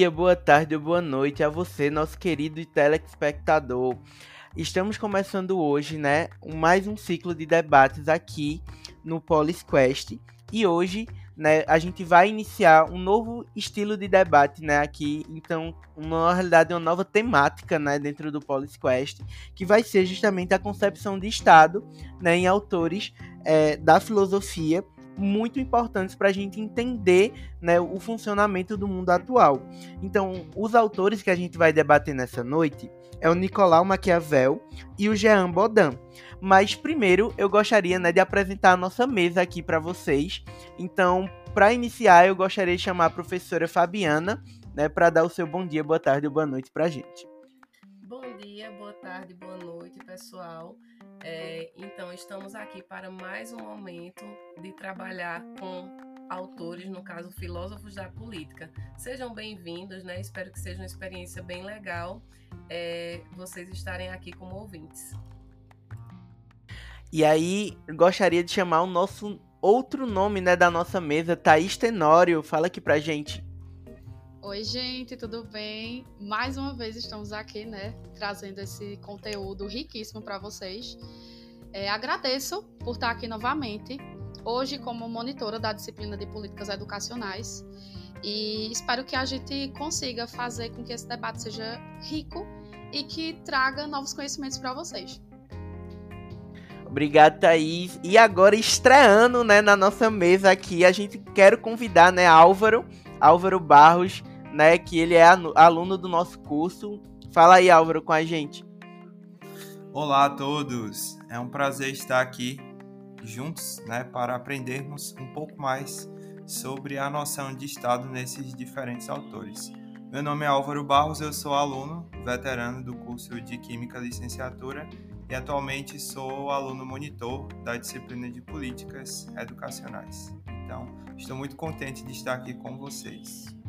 Dia, boa tarde ou boa noite a você, nosso querido telespectador. Estamos começando hoje, né, mais um ciclo de debates aqui no Polis Quest. E hoje, né, a gente vai iniciar um novo estilo de debate, né, aqui. Então, uma realidade, uma nova temática, né, dentro do Polis Quest, que vai ser justamente a concepção de Estado, né, em autores é, da filosofia muito importantes para a gente entender né, o funcionamento do mundo atual. Então, os autores que a gente vai debater nessa noite é o Nicolau Maquiavel e o Jean Baudin. Mas primeiro eu gostaria né, de apresentar a nossa mesa aqui para vocês. Então, para iniciar, eu gostaria de chamar a professora Fabiana né, para dar o seu bom dia, boa tarde ou boa noite para a gente. Bom dia, boa tarde, boa noite, pessoal. É, então, estamos aqui para mais um momento de trabalhar com autores, no caso, filósofos da política. Sejam bem-vindos, né? Espero que seja uma experiência bem legal é, vocês estarem aqui como ouvintes. E aí, gostaria de chamar o nosso outro nome né, da nossa mesa, Thaís Tenório. Fala aqui pra gente. Oi, gente, tudo bem? Mais uma vez estamos aqui, né, trazendo esse conteúdo riquíssimo para vocês. É, agradeço por estar aqui novamente, hoje como monitora da disciplina de políticas educacionais, e espero que a gente consiga fazer com que esse debate seja rico e que traga novos conhecimentos para vocês. Obrigado, Thaís. E agora, estreando né, na nossa mesa aqui, a gente quer convidar né, Álvaro, Álvaro Barros, né, que ele é aluno do nosso curso. Fala aí, Álvaro, com a gente. Olá a todos. É um prazer estar aqui juntos, né, para aprendermos um pouco mais sobre a noção de Estado nesses diferentes autores. Meu nome é Álvaro Barros, eu sou aluno veterano do curso de Química Licenciatura e atualmente sou aluno monitor da disciplina de Políticas Educacionais. Então, estou muito contente de estar aqui com vocês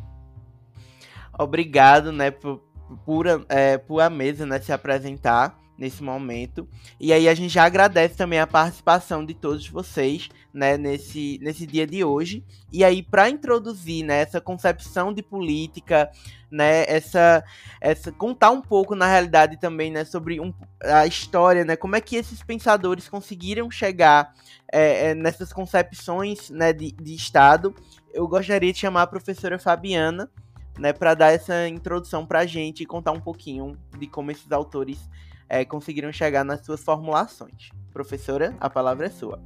obrigado, né, por, por, é, por a mesa, né, se apresentar nesse momento. E aí a gente já agradece também a participação de todos vocês, né, nesse, nesse dia de hoje. E aí para introduzir, né, essa concepção de política, né, essa essa contar um pouco na realidade também, né, sobre um, a história, né, como é que esses pensadores conseguiram chegar é, é, nessas concepções, né, de, de Estado. Eu gostaria de chamar a professora Fabiana, né, para dar essa introdução para a gente e contar um pouquinho de como esses autores é, conseguiram chegar nas suas formulações. Professora, a palavra é sua.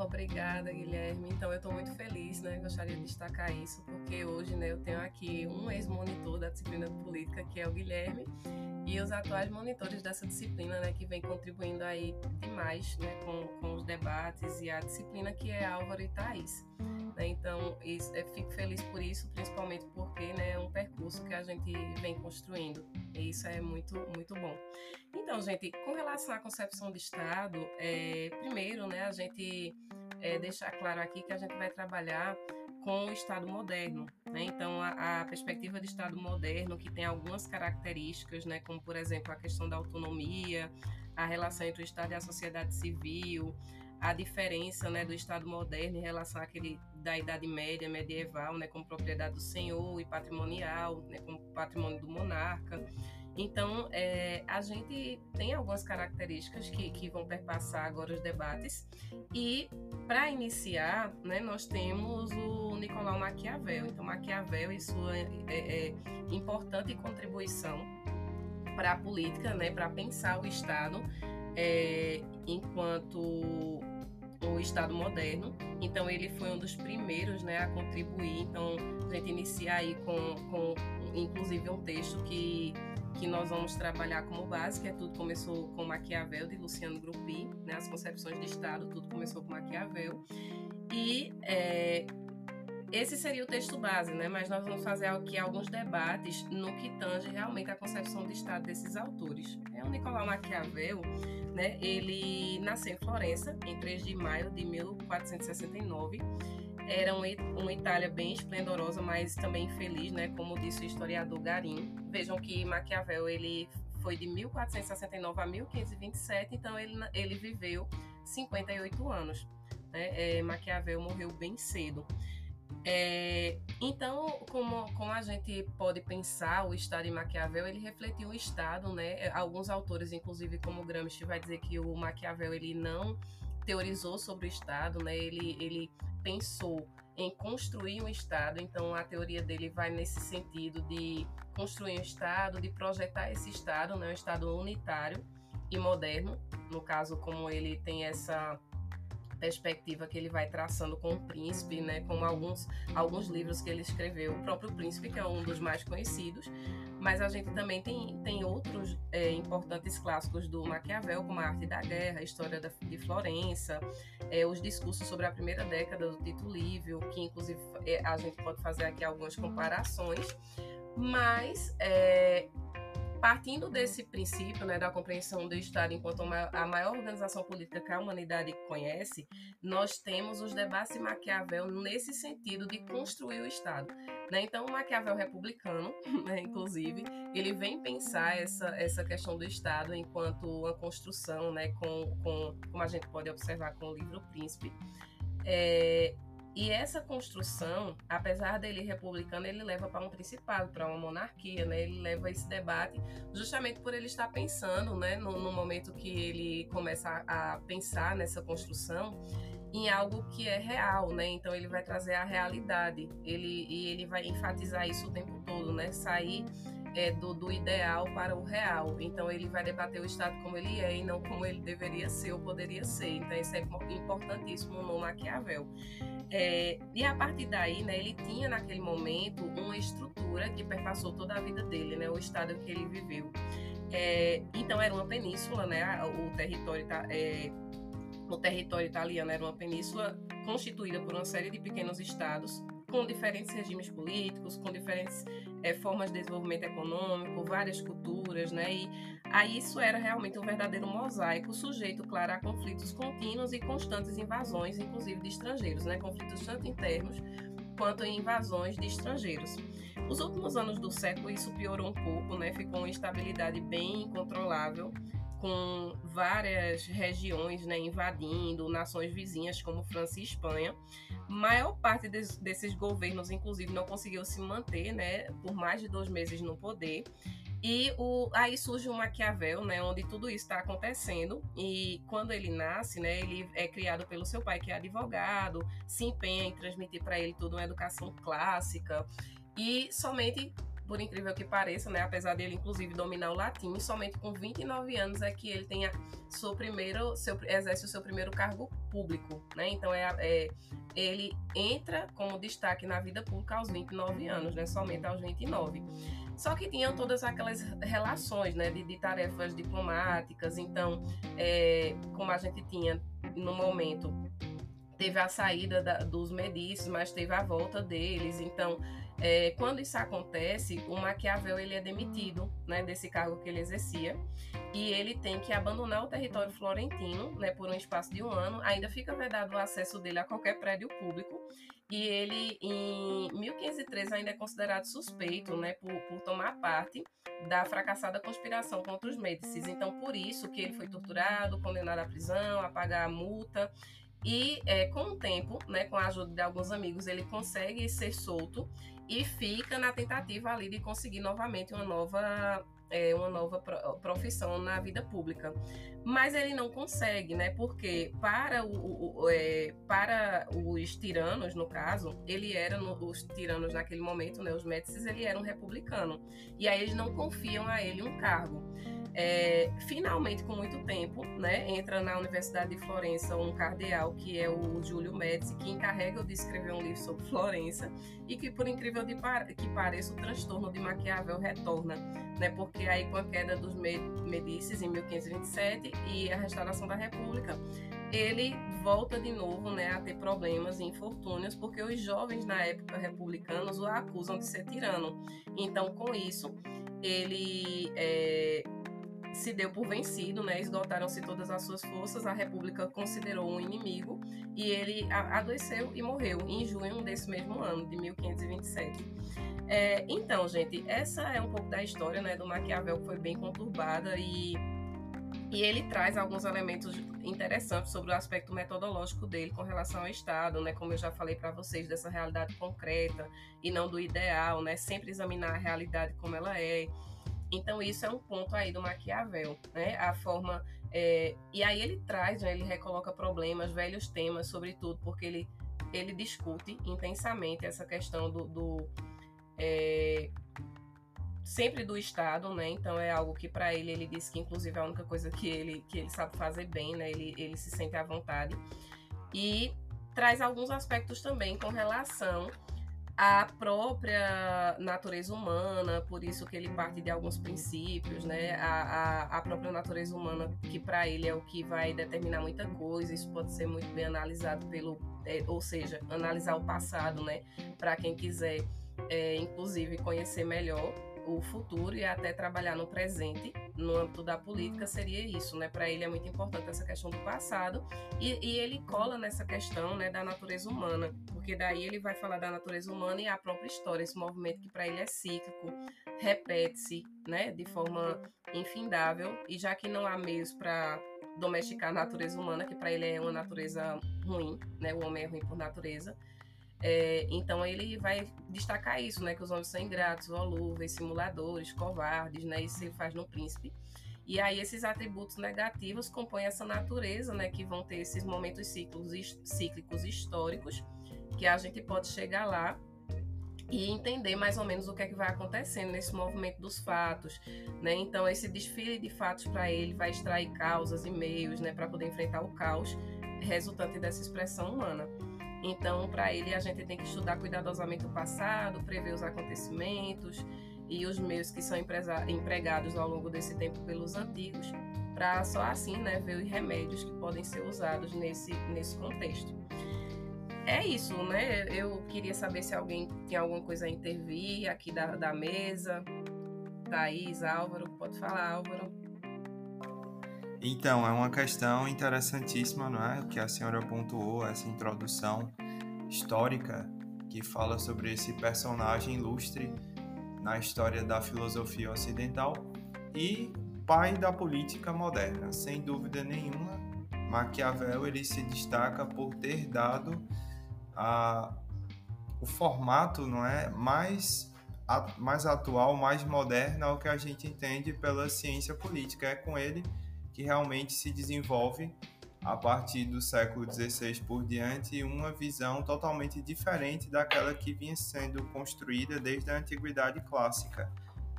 Obrigada, Guilherme. Então, eu estou muito feliz, né? Gostaria de destacar isso, porque hoje, né, eu tenho aqui um ex-monitor da disciplina política, que é o Guilherme, e os atuais monitores dessa disciplina, né, que vem contribuindo aí demais, né, com, com os debates e a disciplina que é Álvaro e Thaís. Né? Então, isso, fico feliz por isso, principalmente porque né, é um percurso que a gente vem construindo. E isso é muito, muito bom. Então, gente, com relação à concepção de Estado, é, primeiro, né, a gente é, deixar claro aqui que a gente vai trabalhar com o Estado moderno. Né? Então, a, a, perspectiva de Estado moderno, que tem algumas características, né, como, por exemplo, a questão da autonomia, a relação entre o Estado e a sociedade civil, a diferença né, do Estado moderno em relação àquele da Idade Média, medieval, né, como propriedade do senhor e patrimonial, né, como patrimônio do monarca. Então, é, a gente tem algumas características que, que vão perpassar agora os debates. E, para iniciar, né, nós temos o Nicolau Maquiavel. Então, Maquiavel e sua é, é, importante contribuição para a política, né, para pensar o Estado é, enquanto o Estado moderno. Então ele foi um dos primeiros né, a contribuir. Então a gente inicia aí com, com inclusive um texto que, que nós vamos trabalhar como base, que é Tudo Começou com Maquiavel, de Luciano Gruppi, né, as concepções de Estado, tudo começou com Maquiavel. E é, esse seria o texto base, né? mas nós vamos fazer aqui alguns debates no que tange realmente a concepção de Estado desses autores. É o Nicolau Maquiavel, né? ele nasceu em Florença em 3 de maio de 1469. Era uma Itália bem esplendorosa, mas também infeliz, né? como disse o historiador Garim. Vejam que Maquiavel ele foi de 1469 a 1527, então ele, ele viveu 58 anos. Né? É, Maquiavel morreu bem cedo. É, então, como, como a gente pode pensar o Estado em Maquiavel, ele refletiu o Estado, né? Alguns autores, inclusive como Gramsci, vai dizer que o Maquiavel ele não teorizou sobre o Estado, né? Ele, ele pensou em construir um Estado, então a teoria dele vai nesse sentido de construir um Estado, de projetar esse Estado, né? um Estado unitário e moderno, no caso como ele tem essa perspectiva que ele vai traçando com o Príncipe, né, como alguns, alguns livros que ele escreveu, o próprio Príncipe, que é um dos mais conhecidos, mas a gente também tem, tem outros é, importantes clássicos do Maquiavel, como A Arte da Guerra, a História da, de Florença, é, os discursos sobre a primeira década do Tito Livio, que inclusive é, a gente pode fazer aqui algumas comparações, mas é, partindo desse princípio, né, da compreensão do Estado enquanto a maior organização política que a humanidade conhece, nós temos os debates de Maquiavel nesse sentido de construir o Estado. Né? Então, o Maquiavel republicano, né, inclusive, ele vem pensar essa, essa questão do Estado enquanto uma construção, né, com, com, como a gente pode observar com o livro Príncipe. É, e essa construção, apesar dele republicano, ele leva para um principado, para uma monarquia, né? Ele leva esse debate justamente por ele estar pensando, né, no, no momento que ele começa a, a pensar nessa construção, em algo que é real, né? Então ele vai trazer a realidade. Ele e ele vai enfatizar isso o tempo todo, né? Sair é, do, do, ideal para o real. Então ele vai debater o Estado como ele é e não como ele deveria ser ou poderia ser. Então isso é importantíssimo no Maquiavel. É, e a partir daí, né, ele tinha naquele momento uma estrutura que perpassou toda a vida dele, né, o estado que ele viveu. É, então era uma península, né, o território é, o território italiano era uma península constituída por uma série de pequenos estados com diferentes regimes políticos, com diferentes é, formas de desenvolvimento econômico, várias culturas, né? E aí isso era realmente um verdadeiro mosaico, sujeito, claro, a conflitos contínuos e constantes invasões, inclusive de estrangeiros, né? Conflitos tanto internos quanto em invasões de estrangeiros. Nos últimos anos do século isso piorou um pouco, né? Ficou uma instabilidade bem incontrolável com várias regiões né, invadindo, nações vizinhas como França e Espanha. Maior parte des, desses governos, inclusive, não conseguiu se manter né, por mais de dois meses no poder. E o, aí surge o Maquiavel, né, onde tudo isso está acontecendo. E quando ele nasce, né, ele é criado pelo seu pai, que é advogado, se empenha em transmitir para ele toda uma educação clássica. E somente por incrível que pareça, né, apesar dele inclusive dominar o latim, somente com 29 anos é que ele tenha seu primeiro, seu, exerce o seu primeiro cargo público, né? Então é, é ele entra como destaque na vida pública aos 29 anos, né? Somente aos 29. Só que tinham todas aquelas relações, né, de, de tarefas diplomáticas. Então, é, como a gente tinha no momento teve a saída da, dos Medicis, mas teve a volta deles. Então, é, quando isso acontece, o Maquiavel ele é demitido né, desse cargo que ele exercia e ele tem que abandonar o território florentino né, por um espaço de um ano. Ainda fica vedado o acesso dele a qualquer prédio público e ele, em 1513, ainda é considerado suspeito né, por, por tomar parte da fracassada conspiração contra os Médicis. Então, por isso que ele foi torturado, condenado à prisão, a pagar a multa e é, com o tempo, né, com a ajuda de alguns amigos, ele consegue ser solto e fica na tentativa ali de conseguir novamente uma nova é, uma nova profissão na vida pública. Mas ele não consegue, né? Porque para, o, o é, para os tiranos, no caso, ele era, no, os tiranos naquele momento, né? Os Médicis, ele era um republicano. E aí eles não confiam a ele um cargo. É, finalmente, com muito tempo, né, entra na Universidade de Florença um cardeal que é o Júlio Médici, que encarrega de escrever um livro sobre Florença e que, por incrível que pareça, o transtorno de Maquiavel retorna, né, porque aí com a queda dos Medicis em 1527 e a restauração da República, ele volta de novo né, a ter problemas e infortúnios, porque os jovens na época republicanos o acusam de ser tirano. Então, com isso, ele é, se deu por vencido, né? esgotaram-se todas as suas forças, a República considerou um inimigo e ele adoeceu e morreu em junho desse mesmo ano, de 1527. É, então, gente, essa é um pouco da história né, do Maquiavel, que foi bem conturbada e, e ele traz alguns elementos interessante sobre o aspecto metodológico dele com relação ao Estado, né? Como eu já falei para vocês, dessa realidade concreta e não do ideal, né? Sempre examinar a realidade como ela é. Então, isso é um ponto aí do Maquiavel, né? A forma. É... E aí ele traz, né? ele recoloca problemas, velhos temas, sobretudo, porque ele, ele discute intensamente essa questão do. do é... Sempre do Estado, né? Então é algo que para ele ele diz que inclusive é a única coisa que ele que ele sabe fazer bem, né? Ele, ele se sente à vontade e traz alguns aspectos também com relação a própria natureza humana, por isso que ele parte de alguns princípios, né? A, a, a própria natureza humana, que para ele é o que vai determinar muita coisa, isso pode ser muito bem analisado pelo, é, ou seja, analisar o passado, né? Para quem quiser, é, inclusive, conhecer melhor o futuro e até trabalhar no presente, no âmbito da política, seria isso, né? Para ele é muito importante essa questão do passado e, e, ele cola nessa questão, né, da natureza humana, porque daí ele vai falar da natureza humana e a própria história, esse movimento que para ele é cíclico, repete-se, né, de forma infindável e já que não há meios para domesticar a natureza humana, que para ele é uma natureza ruim, né? O homem é ruim por natureza é, então ele vai destacar isso, né? Que os homens são ingratos, volúveis, simuladores, covardes, né? Isso ele faz no príncipe. E aí esses atributos negativos compõem essa natureza, né? Que vão ter esses momentos ciclos, cíclicos históricos, que a gente pode chegar lá e entender mais ou menos o que é que vai acontecendo nesse movimento dos fatos, né? Então esse desfile de fatos para ele vai extrair causas e meios, né, para poder enfrentar o caos resultante dessa expressão humana. Então, para ele, a gente tem que estudar cuidadosamente o passado, prever os acontecimentos e os meios que são empregados ao longo desse tempo pelos antigos, para só assim né, ver os remédios que podem ser usados nesse, nesse contexto. É isso, né? Eu queria saber se alguém tem alguma coisa a intervir aqui da, da mesa. Thaís, Álvaro, pode falar, Álvaro. Então, é uma questão interessantíssima, não é? Que a senhora pontuou, essa introdução histórica que fala sobre esse personagem ilustre na história da filosofia ocidental e pai da política moderna. Sem dúvida nenhuma, Maquiavel ele se destaca por ter dado a, o formato, não é, mais mais atual, mais moderno ao que a gente entende pela ciência política. É com ele que realmente se desenvolve a partir do século XVI por diante uma visão totalmente diferente daquela que vinha sendo construída desde a antiguidade clássica.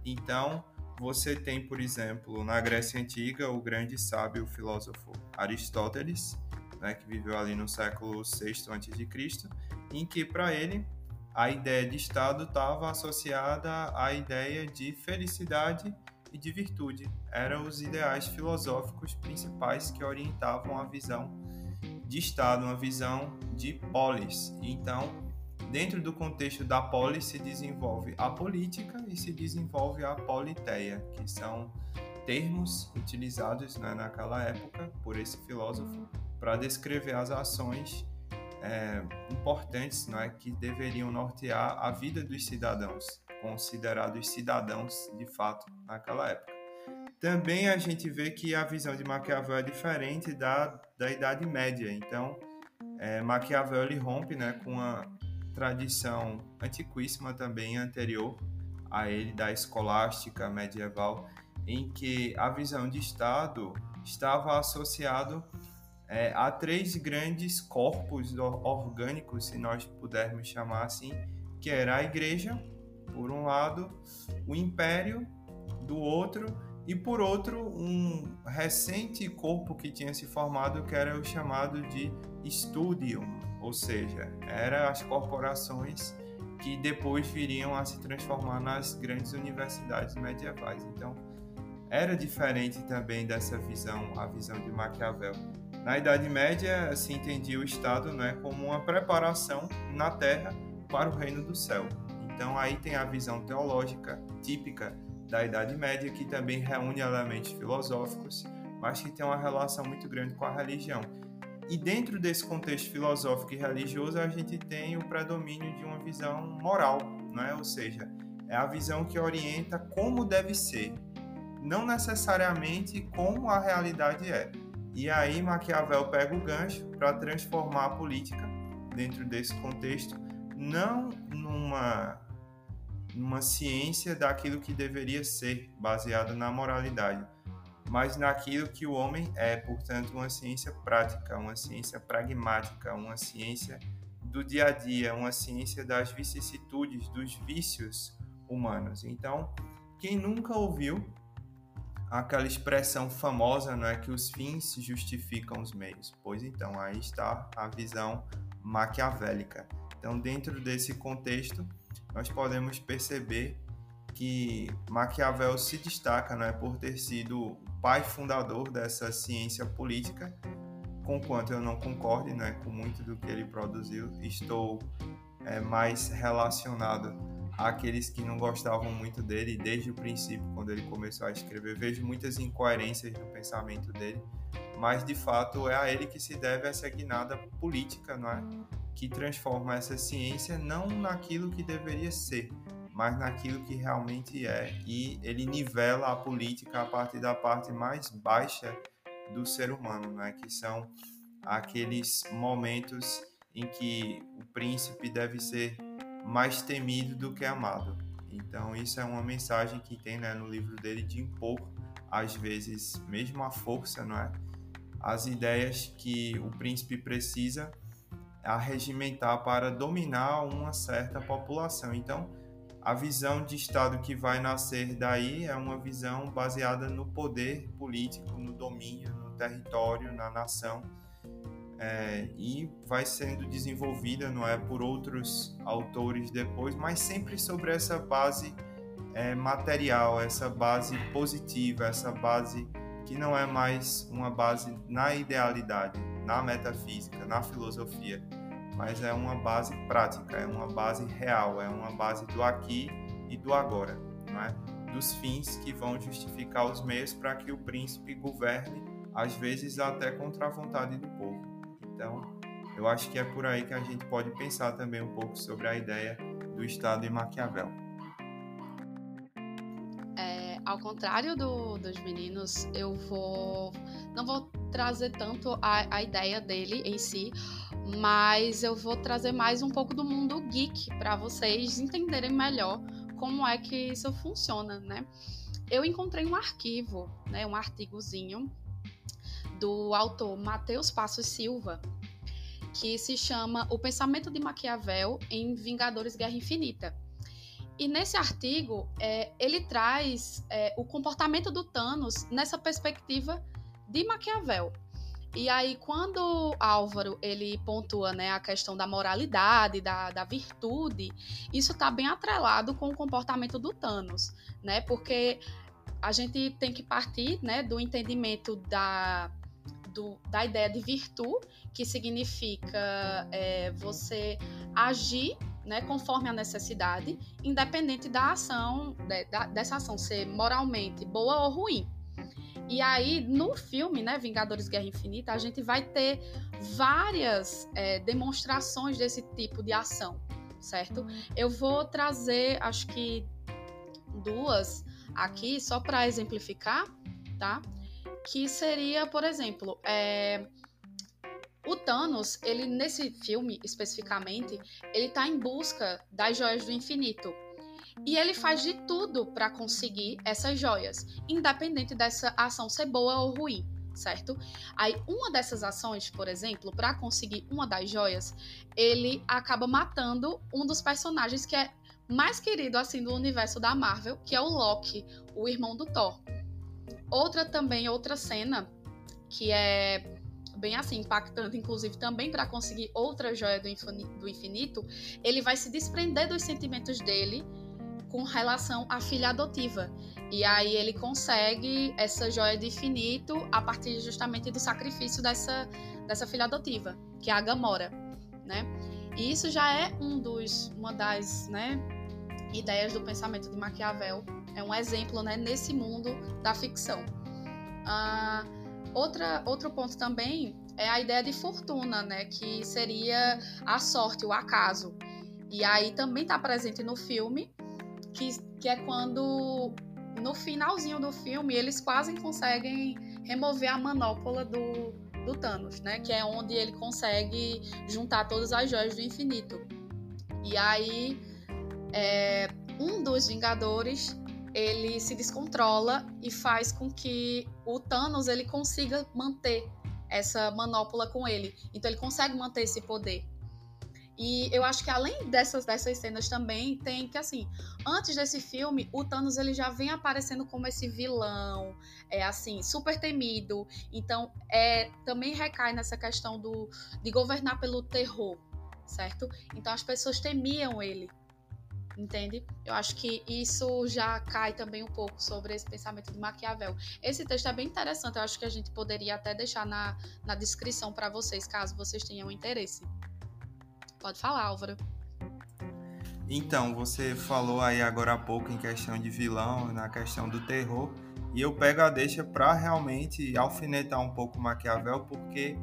Então, você tem, por exemplo, na Grécia Antiga, o grande sábio filósofo Aristóteles, né, que viveu ali no século VI a.C., em que para ele a ideia de Estado estava associada à ideia de felicidade e de virtude. Eram os ideais filosóficos principais que orientavam a visão de Estado, uma visão de polis. Então, dentro do contexto da polis se desenvolve a política e se desenvolve a politeia, que são termos utilizados né, naquela época por esse filósofo para descrever as ações é, importantes né, que deveriam nortear a vida dos cidadãos considerados cidadãos de fato naquela época. Também a gente vê que a visão de Maquiavel é diferente da, da Idade Média. Então, é, Maquiavel ele rompe né, com a tradição antiquíssima também anterior a ele da escolástica medieval, em que a visão de Estado estava associado é, a três grandes corpos orgânicos, se nós pudermos chamar assim, que era a Igreja, por um lado, o Império, do outro, e por outro, um recente corpo que tinha se formado que era o chamado de Studium, ou seja, eram as corporações que depois viriam a se transformar nas grandes universidades medievais. Então, era diferente também dessa visão, a visão de Maquiavel. Na Idade Média, se entendia o Estado né, como uma preparação na Terra para o reino do céu. Então aí tem a visão teológica típica da Idade Média, que também reúne elementos filosóficos, mas que tem uma relação muito grande com a religião. E dentro desse contexto filosófico e religioso, a gente tem o predomínio de uma visão moral, né? ou seja, é a visão que orienta como deve ser, não necessariamente como a realidade é. E aí Maquiavel pega o gancho para transformar a política dentro desse contexto, não numa numa ciência daquilo que deveria ser, baseado na moralidade, mas naquilo que o homem é, portanto, uma ciência prática, uma ciência pragmática, uma ciência do dia a dia, uma ciência das vicissitudes, dos vícios humanos. Então, quem nunca ouviu aquela expressão famosa, não é que os fins justificam os meios? Pois então, aí está a visão maquiavélica. Então, dentro desse contexto, nós podemos perceber que Maquiavel se destaca é, por ter sido o pai fundador dessa ciência política, conquanto eu não concorde né, com muito do que ele produziu, estou é, mais relacionado àqueles que não gostavam muito dele desde o princípio, quando ele começou a escrever. Vejo muitas incoerências no pensamento dele, mas de fato é a ele que se deve essa guinada política, não é? Que transforma essa ciência não naquilo que deveria ser, mas naquilo que realmente é. E ele nivela a política a partir da parte mais baixa do ser humano, né? que são aqueles momentos em que o príncipe deve ser mais temido do que amado. Então, isso é uma mensagem que tem né, no livro dele de impor, às vezes, mesmo a força, não é? As ideias que o príncipe precisa a regimentar para dominar uma certa população. Então, a visão de Estado que vai nascer daí é uma visão baseada no poder político, no domínio, no território, na nação, é, e vai sendo desenvolvida, não é, por outros autores depois, mas sempre sobre essa base é, material, essa base positiva, essa base que não é mais uma base na idealidade, na metafísica, na filosofia, mas é uma base prática, é uma base real, é uma base do aqui e do agora, não é? dos fins que vão justificar os meios para que o príncipe governe, às vezes até contra a vontade do povo. Então, eu acho que é por aí que a gente pode pensar também um pouco sobre a ideia do Estado em Maquiavel. É, ao contrário do, dos meninos, eu vou não vou trazer tanto a, a ideia dele em si, mas eu vou trazer mais um pouco do mundo geek para vocês entenderem melhor como é que isso funciona, né? Eu encontrei um arquivo, né, um artigozinho do autor Matheus Passos Silva, que se chama O Pensamento de Maquiavel em Vingadores Guerra Infinita. E nesse artigo, é, ele traz é, o comportamento do Thanos nessa perspectiva de Maquiavel. E aí, quando Álvaro ele pontua né, a questão da moralidade, da, da virtude, isso está bem atrelado com o comportamento do Thanos, né? Porque a gente tem que partir né, do entendimento da, do, da ideia de virtude, que significa é, você agir né, conforme a necessidade, independente da ação, de, da, dessa ação ser moralmente boa ou ruim. E aí, no filme, né, Vingadores Guerra Infinita, a gente vai ter várias é, demonstrações desse tipo de ação, certo? Eu vou trazer, acho que duas aqui, só para exemplificar, tá? Que seria, por exemplo, é, o Thanos, ele nesse filme especificamente, ele tá em busca das joias do infinito. E ele faz de tudo para conseguir essas joias, independente dessa ação ser boa ou ruim, certo? Aí, uma dessas ações, por exemplo, para conseguir uma das joias, ele acaba matando um dos personagens que é mais querido assim do universo da Marvel, que é o Loki, o irmão do Thor. Outra também, outra cena que é bem assim impactante, inclusive também para conseguir outra joia do infinito, ele vai se desprender dos sentimentos dele com relação à filha adotiva. E aí ele consegue essa joia de infinito a partir justamente do sacrifício dessa, dessa filha adotiva, que é a Gamora, né? E isso já é um dos, uma das né, ideias do pensamento de Maquiavel. É um exemplo né, nesse mundo da ficção. Ah, outra, outro ponto também é a ideia de fortuna, né, que seria a sorte, o acaso. E aí também está presente no filme, que, que é quando no finalzinho do filme eles quase conseguem remover a manopla do, do Thanos, né? Que é onde ele consegue juntar todas as joias do infinito. E aí, é, um dos Vingadores ele se descontrola e faz com que o Thanos ele consiga manter essa manopla com ele. Então ele consegue manter esse poder. E eu acho que além dessas, dessas cenas também tem que assim, antes desse filme, o Thanos ele já vem aparecendo como esse vilão, é assim, super temido. Então, é também recai nessa questão do de governar pelo terror, certo? Então as pessoas temiam ele entende? Eu acho que isso já cai também um pouco sobre esse pensamento de Maquiavel. Esse texto é bem interessante, eu acho que a gente poderia até deixar na, na descrição para vocês, caso vocês tenham interesse. Pode falar, Álvaro. Então, você falou aí agora há pouco em questão de vilão, na questão do terror, e eu pego a deixa para realmente alfinetar um pouco Maquiavel, porque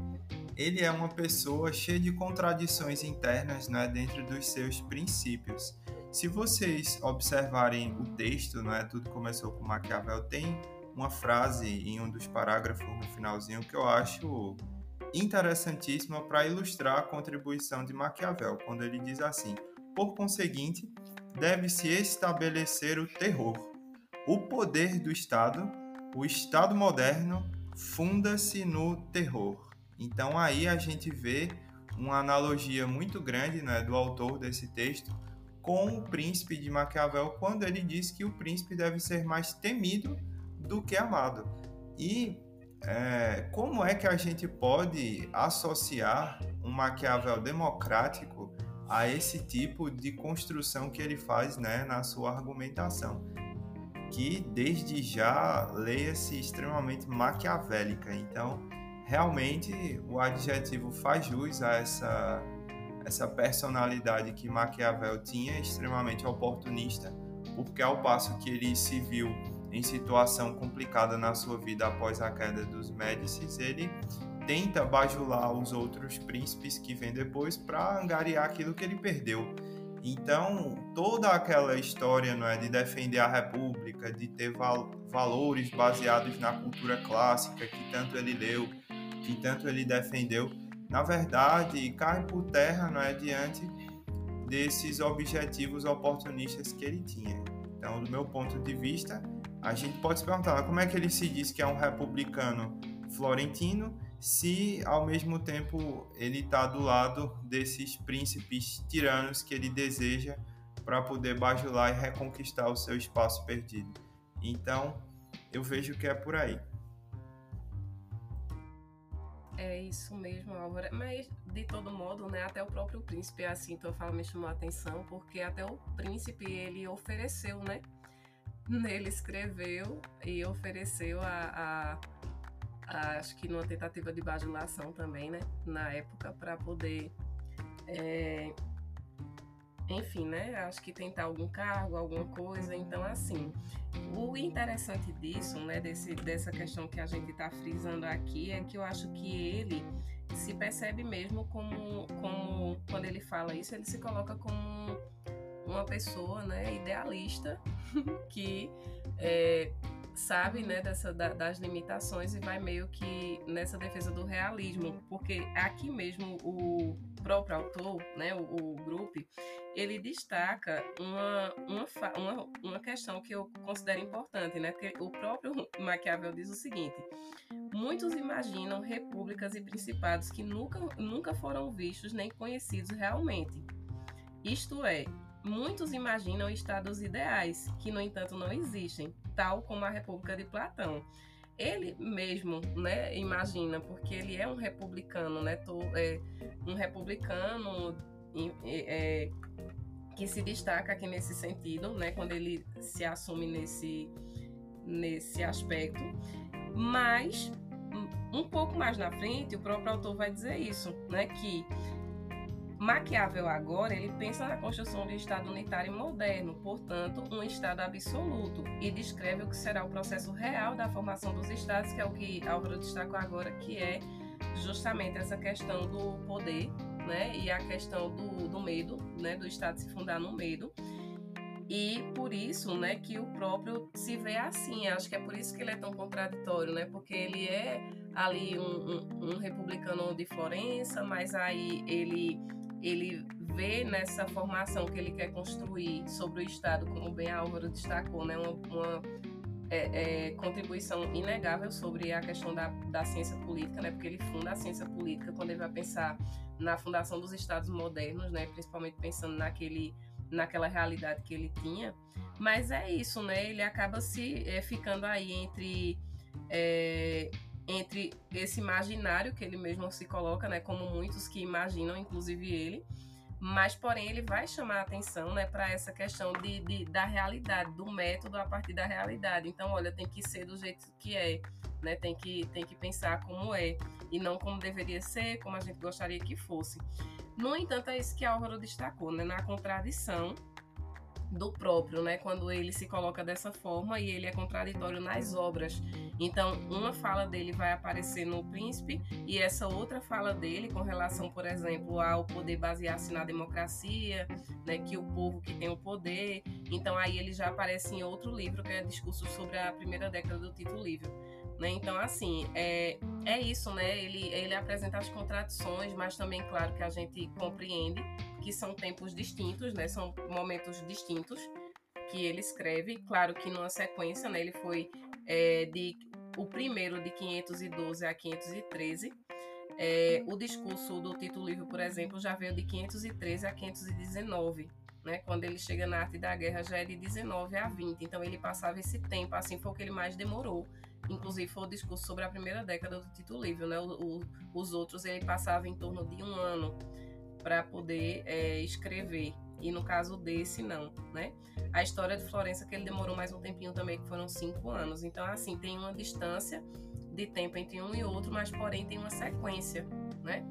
ele é uma pessoa cheia de contradições internas né, dentro dos seus princípios. Se vocês observarem o texto, não é tudo começou com Maquiavel, tem uma frase em um dos parágrafos no finalzinho que eu acho interessantíssima para ilustrar a contribuição de Maquiavel, quando ele diz assim: por conseguinte, deve-se estabelecer o terror. O poder do Estado, o Estado moderno, funda-se no terror. Então aí a gente vê uma analogia muito grande né, do autor desse texto com o príncipe de Maquiavel quando ele diz que o príncipe deve ser mais temido do que amado. E é, como é que a gente pode associar um Maquiavel democrático a esse tipo de construção que ele faz né, na sua argumentação? Que desde já leia-se extremamente maquiavélica. Então, realmente, o adjetivo faz jus a essa essa personalidade que Maquiavel tinha, extremamente oportunista, porque ao passo que ele se viu em situação complicada na sua vida após a queda dos Médicis, ele tenta bajular os outros príncipes que vêm depois para angariar aquilo que ele perdeu. Então, toda aquela história não é, de defender a República, de ter val valores baseados na cultura clássica que tanto ele leu, que tanto ele defendeu, na verdade, cai por terra não é, diante desses objetivos oportunistas que ele tinha. Então, do meu ponto de vista, a gente pode se perguntar como é que ele se diz que é um republicano florentino se ao mesmo tempo ele está do lado desses príncipes tiranos que ele deseja para poder bajular e reconquistar o seu espaço perdido. Então, eu vejo que é por aí. É isso mesmo, Álvaro. Mas, de todo modo, né, até o próprio príncipe, assim, tua fala me chamou a atenção, porque até o príncipe, ele ofereceu, né? Ele escreveu e ofereceu a, a, a acho que numa tentativa de bajulação também, né? Na época, para poder é, enfim, né? Acho que tentar algum cargo, alguma coisa. Então, assim, o interessante disso, né? Desse, dessa questão que a gente está frisando aqui, é que eu acho que ele se percebe mesmo como, como quando ele fala isso, ele se coloca como uma pessoa, né? Idealista que é, sabe, né? Dessa, da, das limitações e vai meio que nessa defesa do realismo, porque aqui mesmo o próprio autor, né? O, o grupo ele destaca uma, uma, uma, uma questão que eu considero importante, né? Porque o próprio Maquiavel diz o seguinte: muitos imaginam repúblicas e principados que nunca, nunca foram vistos nem conhecidos realmente. Isto é, muitos imaginam estados ideais, que no entanto não existem, tal como a República de Platão. Ele mesmo, né, imagina, porque ele é um republicano, né, é um republicano é, que se destaca aqui nesse sentido, né, quando ele se assume nesse, nesse aspecto. Mas um pouco mais na frente, o próprio autor vai dizer isso, né, que Maquiavel agora ele pensa na construção de um Estado unitário moderno, portanto, um Estado absoluto, e descreve o que será o processo real da formação dos Estados, que é o que Álvaro destacou agora, que é justamente essa questão do poder né? E a questão do, do medo, né? Do Estado se fundar no medo. E por isso, né, que o próprio se vê assim. Acho que é por isso que ele é tão contraditório, né? Porque ele é ali um, um, um republicano de Florença, mas aí ele ele vê nessa formação que ele quer construir sobre o Estado, como bem a Álvaro destacou, né, uma, uma é, é, contribuição inegável sobre a questão da, da ciência política, né, porque ele funda a ciência política quando ele vai pensar na fundação dos Estados modernos, né, principalmente pensando naquele naquela realidade que ele tinha. Mas é isso, né? Ele acaba se é, ficando aí entre é, entre esse imaginário que ele mesmo se coloca, né, como muitos que imaginam, inclusive ele, mas porém ele vai chamar a atenção, né, para essa questão de, de, da realidade, do método a partir da realidade. Então, olha, tem que ser do jeito que é, né, tem que tem que pensar como é e não como deveria ser, como a gente gostaria que fosse. No entanto, é isso que Álvaro destacou, né, na contradição do próprio, né? Quando ele se coloca dessa forma e ele é contraditório nas obras. Então, uma fala dele vai aparecer no Príncipe e essa outra fala dele com relação, por exemplo, ao poder basear-se na democracia, né? Que o povo que tem o poder. Então, aí ele já aparece em outro livro que é Discurso sobre a primeira década do Tito Livre. Né? Então, assim, é, é isso, né? Ele, ele apresenta as contradições, mas também, claro, que a gente compreende que são tempos distintos, né? São momentos distintos que ele escreve. Claro que numa sequência, né? Ele foi é, de o primeiro de 512 a 513. É, o discurso do Tito Livre, por exemplo, já veio de 513 a 519. Né? Quando ele chega na arte da guerra, já é de 19 a 20. Então ele passava esse tempo, assim foi o que ele mais demorou. Inclusive foi o discurso sobre a primeira década do Tito Livre, né? O, o, os outros ele passava em torno de um ano para poder é, escrever. E no caso desse, não, né? A história de Florença, que ele demorou mais um tempinho também, que foram cinco anos. Então, assim, tem uma distância de tempo entre um e outro, mas porém tem uma sequência, né?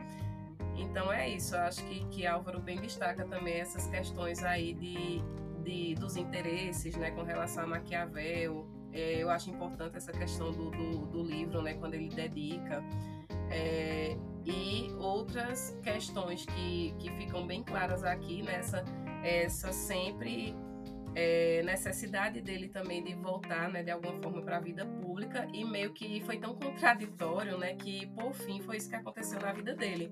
Então é isso, eu acho que, que Álvaro bem destaca também essas questões aí de, de dos interesses, né, com relação a Maquiavel. É, eu acho importante essa questão do, do, do livro, né, quando ele dedica. É, e outras questões que, que ficam bem claras aqui nessa essa sempre é, necessidade dele também de voltar, né, de alguma forma para a vida pública e meio que foi tão contraditório, né, que por fim foi isso que aconteceu na vida dele,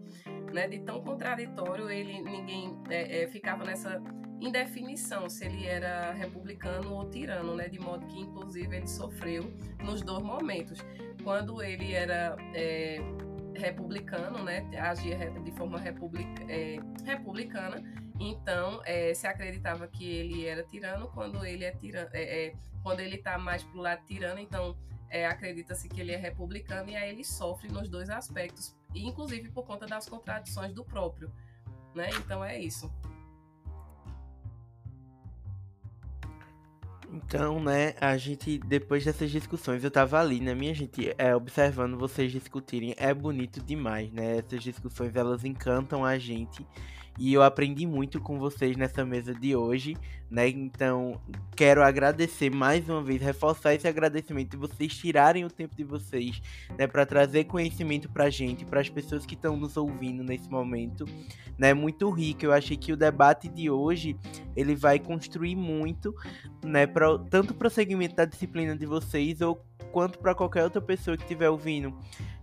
né, de tão contraditório ele ninguém é, é, ficava nessa indefinição se ele era republicano ou tirano, né, de modo que inclusive ele sofreu nos dois momentos, quando ele era é, republicano, né, agia de forma republic, é, republicana. Então, é, se acreditava que ele era tirano quando ele é tirano, é, é, quando ele está mais pro lado tirano, então é, acredita-se que ele é republicano e aí ele sofre nos dois aspectos, inclusive por conta das contradições do próprio, né? Então é isso. Então, né, a gente, depois dessas discussões, eu tava ali, né, minha gente, é, observando vocês discutirem, é bonito demais, né, essas discussões, elas encantam a gente, e eu aprendi muito com vocês nessa mesa de hoje, né? Então, quero agradecer mais uma vez, reforçar esse agradecimento de vocês tirarem o tempo de vocês, né, para trazer conhecimento pra gente, para as pessoas que estão nos ouvindo nesse momento, né? Muito rico. Eu achei que o debate de hoje, ele vai construir muito, né, para tanto o prosseguimento da disciplina de vocês ou quanto para qualquer outra pessoa que estiver ouvindo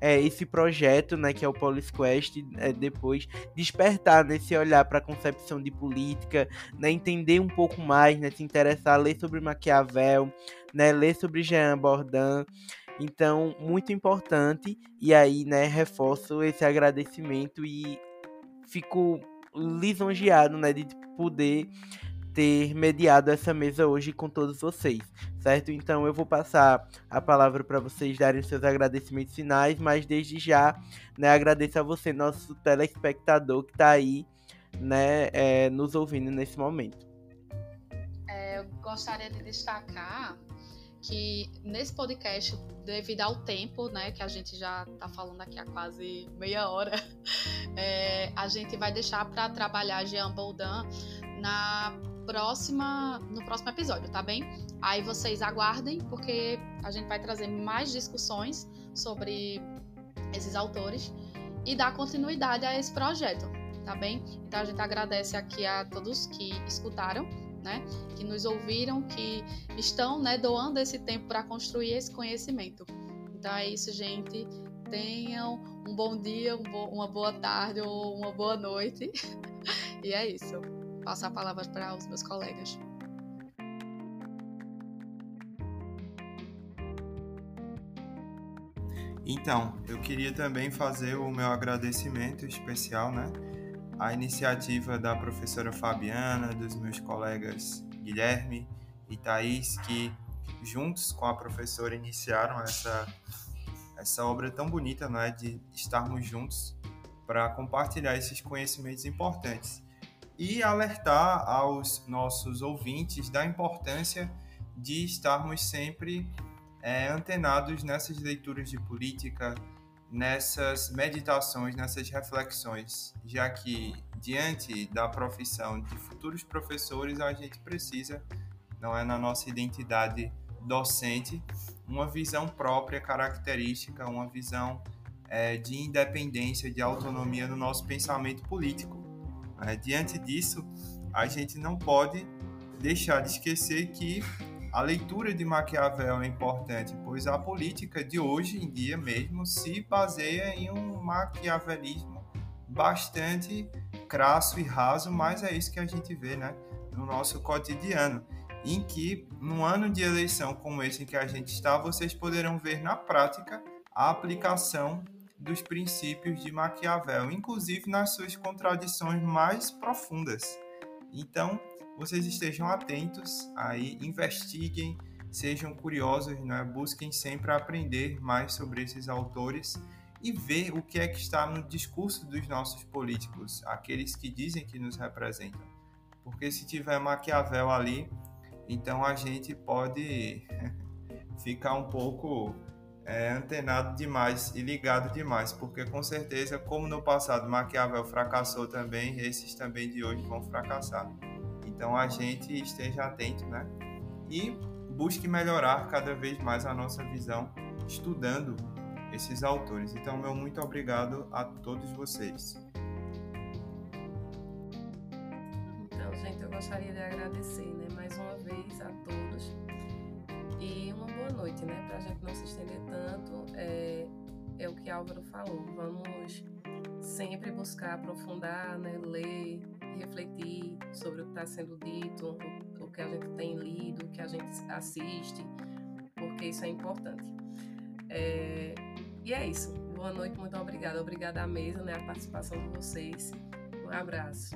é, esse projeto, né, que é o Polis Quest, é, depois despertar nesse olhar para a concepção de política, né, entender um pouco mais, né, se interessar, ler sobre Maquiavel, né, ler sobre Jean Bourdin. Então, muito importante. E aí, né, reforço esse agradecimento e fico lisonjeado, né, de poder ter mediado essa mesa hoje com todos vocês, certo? Então eu vou passar a palavra para vocês darem seus agradecimentos finais, mas desde já, né, agradeço a você, nosso telespectador que está aí, né, é, nos ouvindo nesse momento. É, eu gostaria de destacar que nesse podcast, devido ao tempo, né, que a gente já está falando aqui há quase meia hora, é, a gente vai deixar para trabalhar Jean Boldin na próxima, no próximo episódio, tá bem? Aí vocês aguardem, porque a gente vai trazer mais discussões sobre esses autores e dar continuidade a esse projeto, tá bem? Então a gente agradece aqui a todos que escutaram né? Que nos ouviram, que estão, né, doando esse tempo para construir esse conhecimento. Então é isso, gente. Tenham um bom dia, um bo uma boa tarde ou uma boa noite. e é isso. Passo a palavra para os meus colegas. Então, eu queria também fazer o meu agradecimento especial, né? À iniciativa da professora Fabiana, dos meus colegas Guilherme e Thaís, que juntos com a professora iniciaram essa, essa obra tão bonita, não é? De estarmos juntos para compartilhar esses conhecimentos importantes e alertar aos nossos ouvintes da importância de estarmos sempre é, antenados nessas leituras de política, nessas meditações, nessas reflexões, já que diante da profissão de futuros professores a gente precisa, não é na nossa identidade docente, uma visão própria, característica, uma visão é, de independência, de autonomia no nosso pensamento político. Diante disso, a gente não pode deixar de esquecer que a leitura de Maquiavel é importante, pois a política de hoje em dia mesmo se baseia em um maquiavelismo bastante crasso e raso, mas é isso que a gente vê né, no nosso cotidiano. Em que, num ano de eleição como esse em que a gente está, vocês poderão ver na prática a aplicação dos princípios de Maquiavel, inclusive nas suas contradições mais profundas. Então, vocês estejam atentos aí, investiguem, sejam curiosos, né? busquem sempre aprender mais sobre esses autores e ver o que é que está no discurso dos nossos políticos, aqueles que dizem que nos representam. Porque se tiver Maquiavel ali, então a gente pode ficar um pouco é, antenado demais e ligado demais, porque com certeza, como no passado Maquiavel fracassou também, esses também de hoje vão fracassar. Então a gente esteja atento, né? E busque melhorar cada vez mais a nossa visão estudando esses autores. Então, meu muito obrigado a todos vocês. Então, gente, eu gostaria de agradecer, né, mais uma vez boa noite, né, para a gente não se estender tanto. É, é o que Álvaro falou. Vamos sempre buscar aprofundar, né, ler, refletir sobre o que está sendo dito, o, o que a gente tem lido, o que a gente assiste, porque isso é importante. É, e é isso. Boa noite, muito obrigada. Obrigada à mesa, né, a participação de vocês. Um abraço.